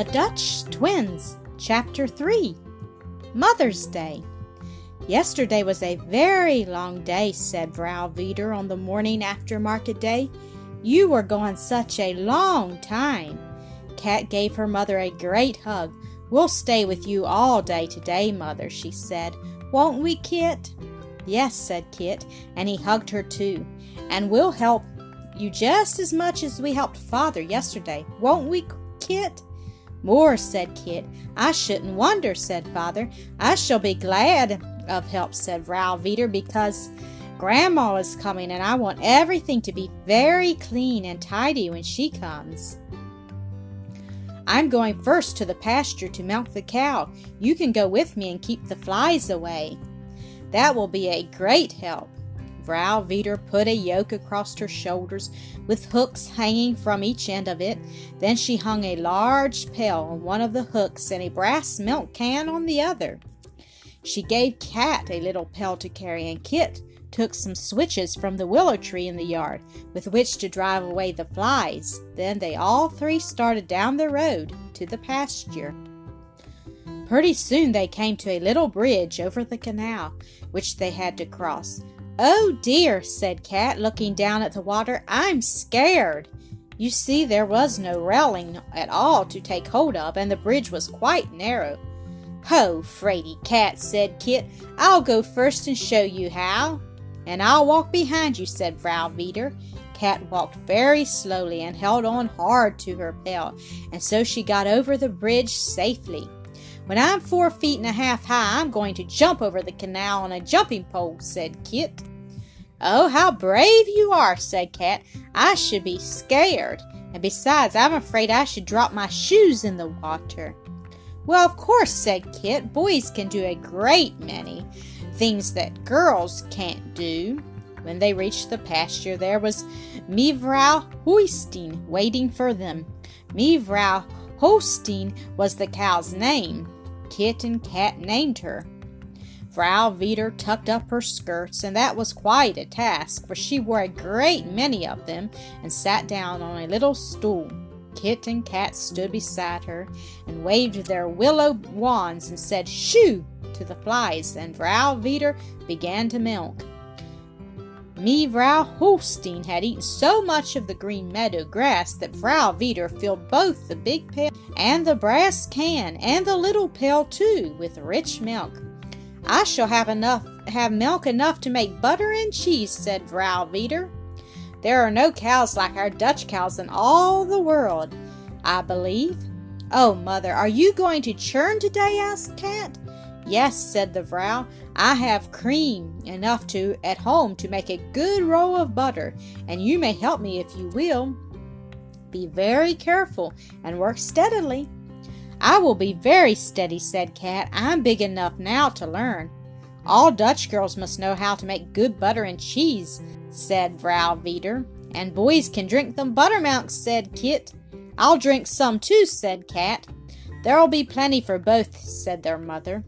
The Dutch Twins, Chapter 3 Mother's Day. Yesterday was a very long day, said Vrouw Vedder on the morning after market day. You were gone such a long time. Kat gave her mother a great hug. We'll stay with you all day today, mother, she said. Won't we, Kit? Yes, said Kit, and he hugged her too. And we'll help you just as much as we helped father yesterday, won't we, Kit? More, said Kit. I shouldn't wonder, said father. I shall be glad of help, said Vedder, because Grandma is coming and I want everything to be very clean and tidy when she comes. I'm going first to the pasture to milk the cow. You can go with me and keep the flies away. That will be a great help. Vrouw Vedder put a yoke across her shoulders with hooks hanging from each end of it. Then she hung a large pail on one of the hooks and a brass milk can on the other. She gave Kat a little pail to carry, and Kit took some switches from the willow tree in the yard with which to drive away the flies. Then they all three started down the road to the pasture. Pretty soon they came to a little bridge over the canal, which they had to cross. Oh dear, said Kat, looking down at the water, I'm scared. You see, there was no railing at all to take hold of, and the bridge was quite narrow. Ho, Fraidy Cat, said Kit, I'll go first and show you how. And I'll walk behind you, said Vrouw Vedder. Kat walked very slowly and held on hard to her pail, and so she got over the bridge safely. When I'm four feet and a half high, I'm going to jump over the canal on a jumping pole, said Kit. Oh, how brave you are, said Kat. I should be scared. And besides, I'm afraid I should drop my shoes in the water. Well, of course, said Kit. Boys can do a great many things that girls can't do. When they reached the pasture, there was Mevrouw Hoisting waiting for them. Mevrouw Hoisting was the cow's name. Kit and Kat named her. Vrouw Vedder tucked up her skirts, and that was quite a task, for she wore a great many of them and sat down on a little stool. Kit and Kat stood beside her and waved their willow wands and said shoo to the flies, and Vrouw Vedder began to milk. Mevrouw Hoisting had eaten so much of the green meadow grass that Vrouw Vedder filled both the big pail and the brass can and the little pail too with rich milk. I shall have enough have milk enough to make butter and cheese, said Vrouw Vedder. There are no cows like our Dutch cows in all the world, I believe. Oh, mother, are you going to churn today? asked Kat. Yes, said the Vrouw. I have cream enough to at home to make a good roll of butter, and you may help me if you will. Be very careful and work steadily. I will be very steady, said Kat. I'm big enough now to learn. All Dutch girls must know how to make good butter and cheese, said Vrouw Vedder. And boys can drink them buttermilk, said Kit. I'll drink some too, said Kat. There'll be plenty for both, said their mother.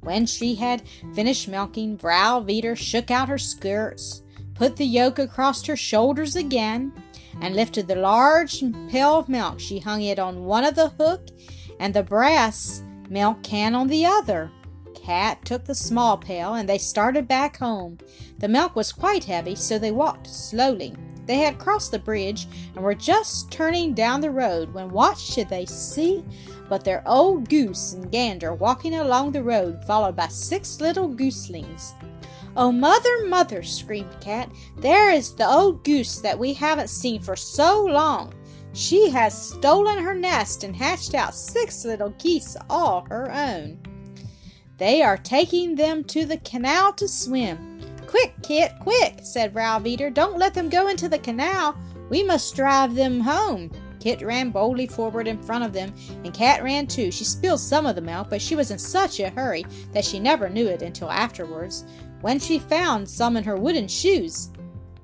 When she had finished milking, Vrouw Vedder shook out her skirts, put the yoke across her shoulders again, and lifted the large pail of milk. She hung it on one of the hook and the brass milk can on the other. Kat took the small pail and they started back home. The milk was quite heavy, so they walked slowly. They had crossed the bridge and were just turning down the road when what should they see but their old goose and gander walking along the road, followed by six little gooselings. Oh, mother, mother, screamed Kat, there is the old goose that we haven't seen for so long. She has stolen her nest and hatched out six little geese all her own. They are taking them to the canal to swim. Quick, Kit, quick, said Vrouw Don't let them go into the canal. We must drive them home. Kit ran boldly forward in front of them, and Kat ran too. She spilled some of the milk, but she was in such a hurry that she never knew it until afterwards, when she found some in her wooden shoes.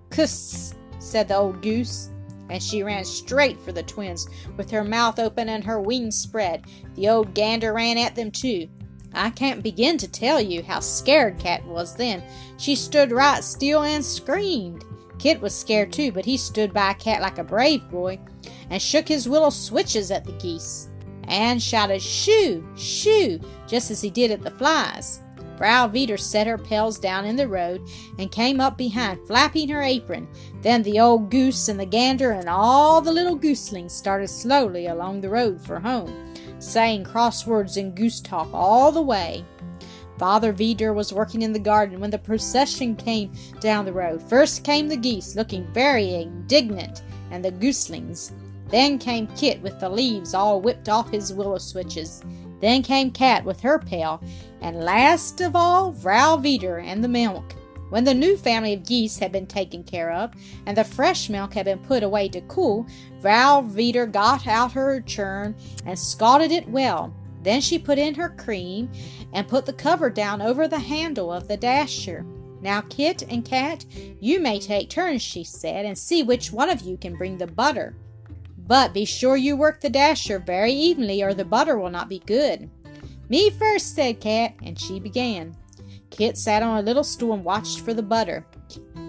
Kuss, said the old goose and she ran straight for the twins, with her mouth open and her wings spread. The old gander ran at them too. I can't begin to tell you how scared Kat was then. She stood right still and screamed. Kit was scared too, but he stood by Kat like a brave boy and shook his willow switches at the geese. and shouted shoo, shoo, just as he did at the flies. Vedder set her pails down in the road and came up behind, flapping her apron. Then the old goose and the gander and all the little gooselings started slowly along the road for home, saying crosswords and goose talk all the way. Father Vedder was working in the garden when the procession came down the road. First came the geese, looking very indignant, and the gooselings. Then came Kit with the leaves all whipped off his willow switches. Then came Kat with her pail, and last of all, Vrouw Vedder and the milk. When the new family of geese had been taken care of, and the fresh milk had been put away to cool, Vrouw Vedder got out her churn and scalded it well. Then she put in her cream and put the cover down over the handle of the dasher. Now, Kit and Kat, you may take turns, she said, and see which one of you can bring the butter. But be sure you work the dasher very evenly, or the butter will not be good. Me first, said Kat, and she began. Kit sat on a little stool and watched for the butter.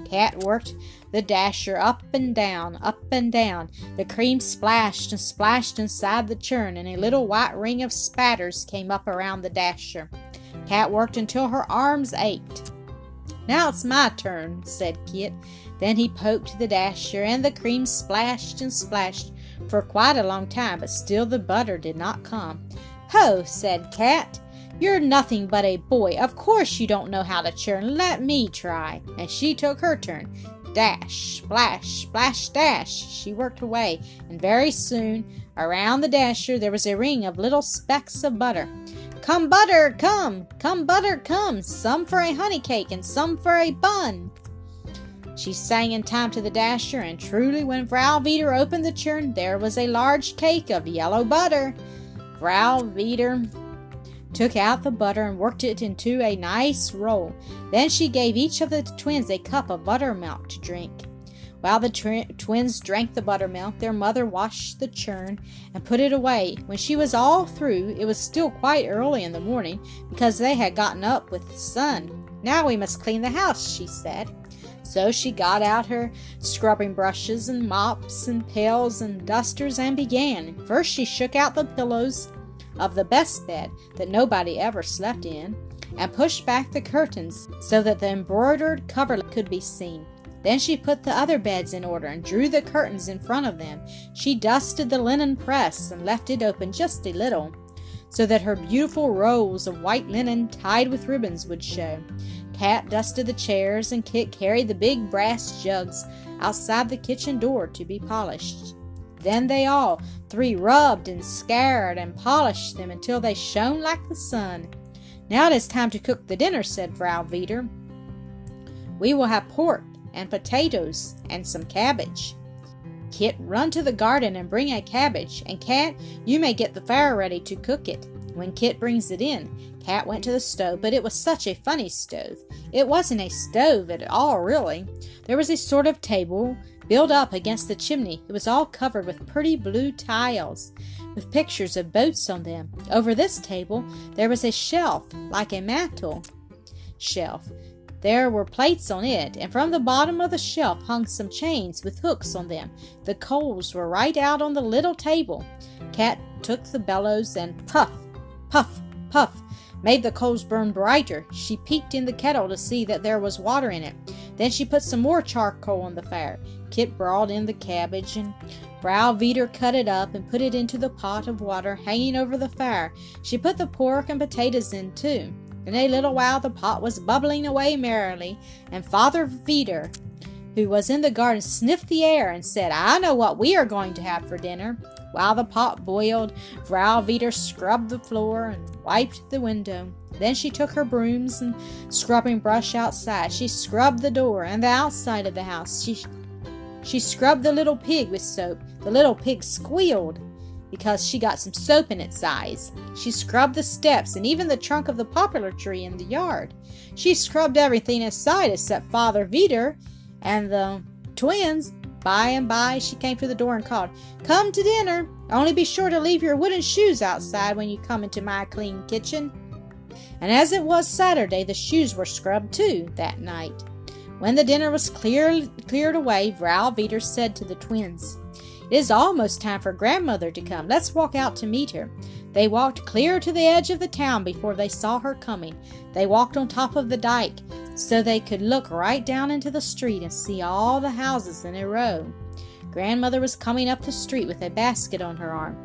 Kat worked the dasher up and down, up and down. The cream splashed and splashed inside the churn, and a little white ring of spatters came up around the dasher. Kat worked until her arms ached. Now it's my turn, said Kit. Then he poked the dasher, and the cream splashed and splashed for quite a long time, but still the butter did not come. Ho, said Kat. You're nothing but a boy. Of course you don't know how to churn. Let me try. And she took her turn. Dash, splash, splash, dash. She worked away, and very soon around the dasher there was a ring of little specks of butter. Come, butter, come! Come, butter, come! Some for a honey cake and some for a bun. She sang in time to the dasher, and truly, when Vrouw Vedder opened the churn, there was a large cake of yellow butter. Vrouw Vedder took out the butter and worked it into a nice roll. Then she gave each of the twins a cup of buttermilk to drink. While the tw- twins drank the buttermilk, their mother washed the churn and put it away. When she was all through, it was still quite early in the morning because they had gotten up with the sun. Now we must clean the house, she said. So she got out her scrubbing brushes and mops and pails and dusters and began. First, she shook out the pillows of the best bed that nobody ever slept in, and pushed back the curtains so that the embroidered coverlet could be seen. Then she put the other beds in order and drew the curtains in front of them. She dusted the linen press and left it open just a little, so that her beautiful rolls of white linen tied with ribbons would show. Kat dusted the chairs, and Kit carried the big brass jugs outside the kitchen door to be polished. Then they all three rubbed and scoured and polished them until they shone like the sun. Now it is time to cook the dinner, said Vrouw Vedder. We will have pork and potatoes and some cabbage. Kit, run to the garden and bring a cabbage, and Kat, you may get the fire ready to cook it. When Kit brings it in, Kat went to the stove, but it was such a funny stove. It wasn't a stove at all, really. There was a sort of table built up against the chimney. It was all covered with pretty blue tiles, with pictures of boats on them. Over this table there was a shelf, like a mantel shelf. There were plates on it, and from the bottom of the shelf hung some chains with hooks on them. The coals were right out on the little table. Kat took the bellows and puff, puff, puff, made the coals burn brighter. She peeked in the kettle to see that there was water in it. Then she put some more charcoal on the fire. Kit brought in the cabbage, and Vrouw Vedder cut it up and put it into the pot of water hanging over the fire. She put the pork and potatoes in too. In a little while the pot was bubbling away merrily, and Father Vedder, who was in the garden, sniffed the air and said, I know what we are going to have for dinner. While the pot boiled, Vrouw Vedder scrubbed the floor and wiped the window. Then she took her brooms and scrubbing brush outside. She scrubbed the door and the outside of the house. She she scrubbed the little pig with soap. The little pig squealed because she got some soap in its eyes. She scrubbed the steps and even the trunk of the poplar tree in the yard. She scrubbed everything inside except Father Vedder and the twins. By and by, she came to the door and called, Come to dinner. Only be sure to leave your wooden shoes outside when you come into my clean kitchen. And as it was Saturday, the shoes were scrubbed too that night. When the dinner was clear, cleared away, Vrouw Vedder said to the twins, It is almost time for grandmother to come. Let's walk out to meet her. They walked clear to the edge of the town before they saw her coming. They walked on top of the dike so they could look right down into the street and see all the houses in a row. Grandmother was coming up the street with a basket on her arm.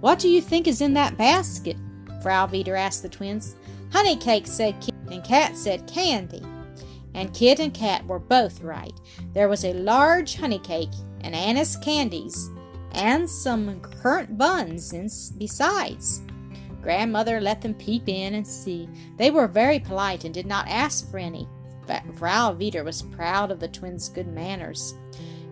What do you think is in that basket? Vrouw Vedder asked the twins. Honey cake, said Kit, and Kat said candy. And Kit and Kat were both right. There was a large honey cake and anise candies and some currant buns in, besides. Grandmother let them peep in and see. They were very polite and did not ask for any. Vrouw Vedder was proud of the twins' good manners.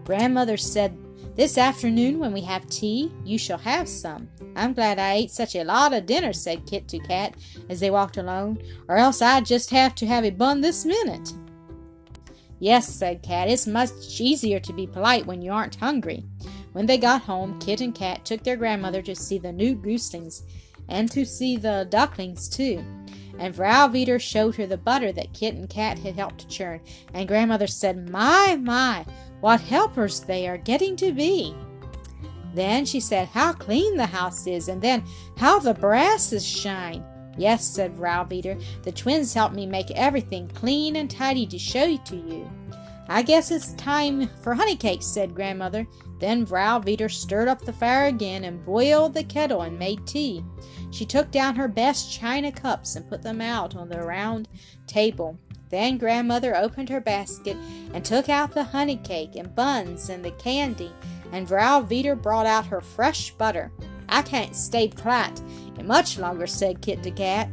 Grandmother said, This afternoon, when we have tea, you shall have some. I'm glad I ate such a lot of dinner, said Kit to Kat as they walked along, or else I'd just have to have a bun this minute. Yes, said Kat, it's much easier to be polite when you aren't hungry. When they got home, Kit and Kat took their grandmother to see the new gooselings and to see the ducklings too. And Vrouw Vedder showed her the butter that Kit and Kat had helped to churn, and grandmother said, My, my, what helpers they are getting to be. Then she said, How clean the house is, and then how the brasses shine. Yes, said Vrouw Vedder, the twins helped me make everything clean and tidy to show to you. I guess it's time for honey cakes, said grandmother. Then Vrouw Vedder stirred up the fire again and boiled the kettle and made tea. She took down her best china cups and put them out on the round table. Then grandmother opened her basket and took out the honey cake and buns and the candy, and Vrouw Vedder brought out her fresh butter. I can't stay quiet much longer, said Kit to Kat.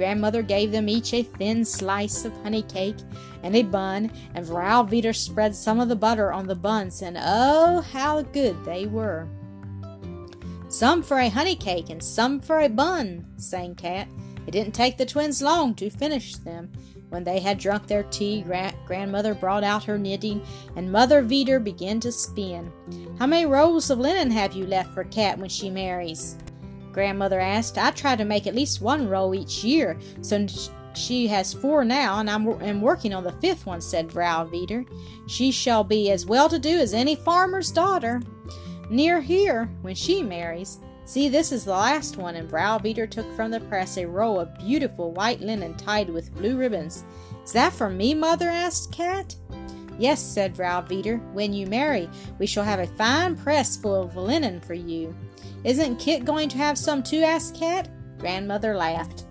Grandmother gave them each a thin slice of honey cake and a bun, and Vrouw Vedder spread some of the butter on the buns, and oh, how good they were! Some for a honey cake and some for a bun, sang Kat. It didn't take the twins long to finish them. When they had drunk their tea, gra- grandmother brought out her knitting, and Mother Vedder began to spin. How many rolls of linen have you left for Kat when she marries? Grandmother asked. I try to make at least one roll each year, so she has four now, and I'm am working on the fifth one, said Vedder. She shall be as well to do as any farmer's daughter. Near here, when she marries. See, this is the last one, and Vedder took from the press a roll of beautiful white linen tied with blue ribbons. Is that for me, Mother? asked Kat. Yes, said Vedder. When you marry, we shall have a fine press full of linen for you. Isn't Kit going to have some too? asked Kat. Grandmother laughed.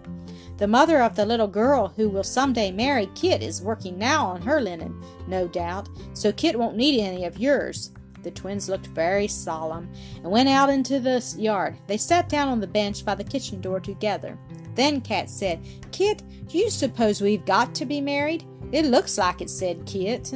The mother of the little girl who will some day marry Kit is working now on her linen, no doubt, so Kit won't need any of yours. The twins looked very solemn and went out into the yard. They sat down on the bench by the kitchen door together. Then Kat said, Kit, do you suppose we've got to be married? It looks like it, said Kit.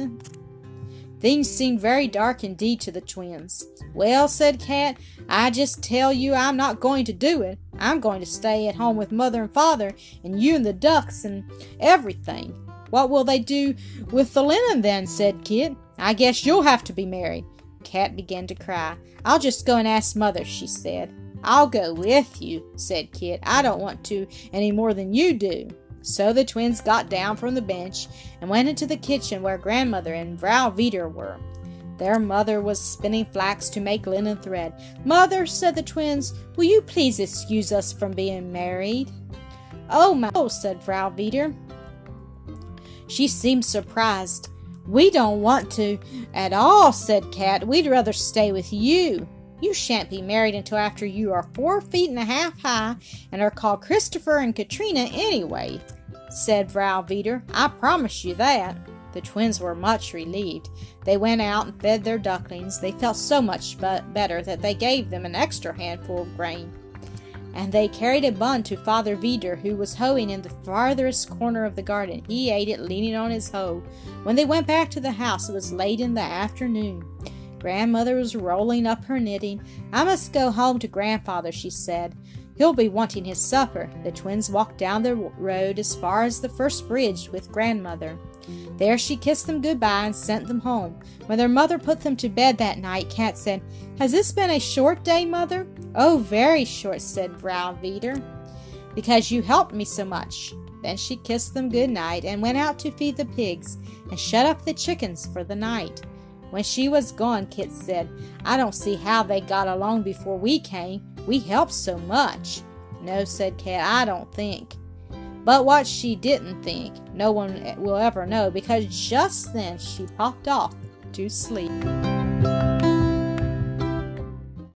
Things seemed very dark indeed to the twins. Well, said Kat, I just tell you I'm not going to do it. I'm going to stay at home with mother and father, and you and the ducks and everything. What will they do with the linen then? said Kit. I guess you'll have to be married. Kat began to cry. I'll just go and ask mother, she said. I'll go with you, said Kit. I don't want to any more than you do. So the twins got down from the bench and went into the kitchen where grandmother and Vrouw Vedder were. Their mother was spinning flax to make linen thread. Mother, said the twins, will you please excuse us from being married? Oh, my, oh, said Vrouw Vedder. She seemed surprised. We don't want to at all, said Kat. We'd rather stay with you. You shan't be married until after you are four feet and a half high and are called Christopher and Katrina anyway, said Vrouw Vedder. I promise you that. The twins were much relieved. They went out and fed their ducklings. They felt so much better that they gave them an extra handful of grain. And they carried a bun to Father Vedder, who was hoeing in the farthest corner of the garden. He ate it leaning on his hoe. When they went back to the house, it was late in the afternoon. Grandmother was rolling up her knitting. I must go home to grandfather, she said. He'll be wanting his supper. The twins walked down the road as far as the first bridge with grandmother. There she kissed them goodbye and sent them home. When their mother put them to bed that night, Kat said, Has this been a short day, mother? Oh, very short, said Vrouw Vedder, because you helped me so much. Then she kissed them good night and went out to feed the pigs and shut up the chickens for the night. When she was gone, Kit said, I don't see how they got along before we came. We helped so much. No, said Kat, I don't think. But what she didn't think, no one will ever know because just then she popped off to sleep.